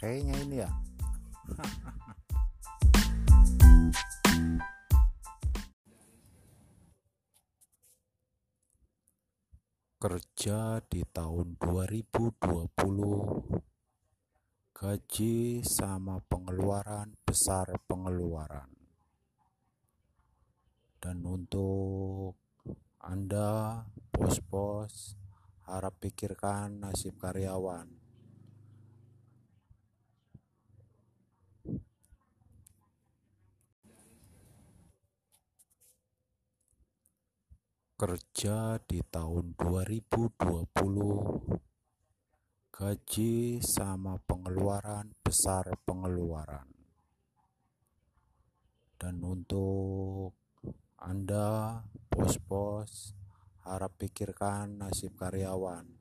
kayaknya ini ya? Kerja di tahun 2020 gaji sama pengeluaran besar pengeluaran. Dan untuk anda pos-pos harap pikirkan nasib karyawan kerja di tahun 2020 gaji sama pengeluaran besar pengeluaran. Dan untuk anda pos-pos harap pikirkan nasib karyawan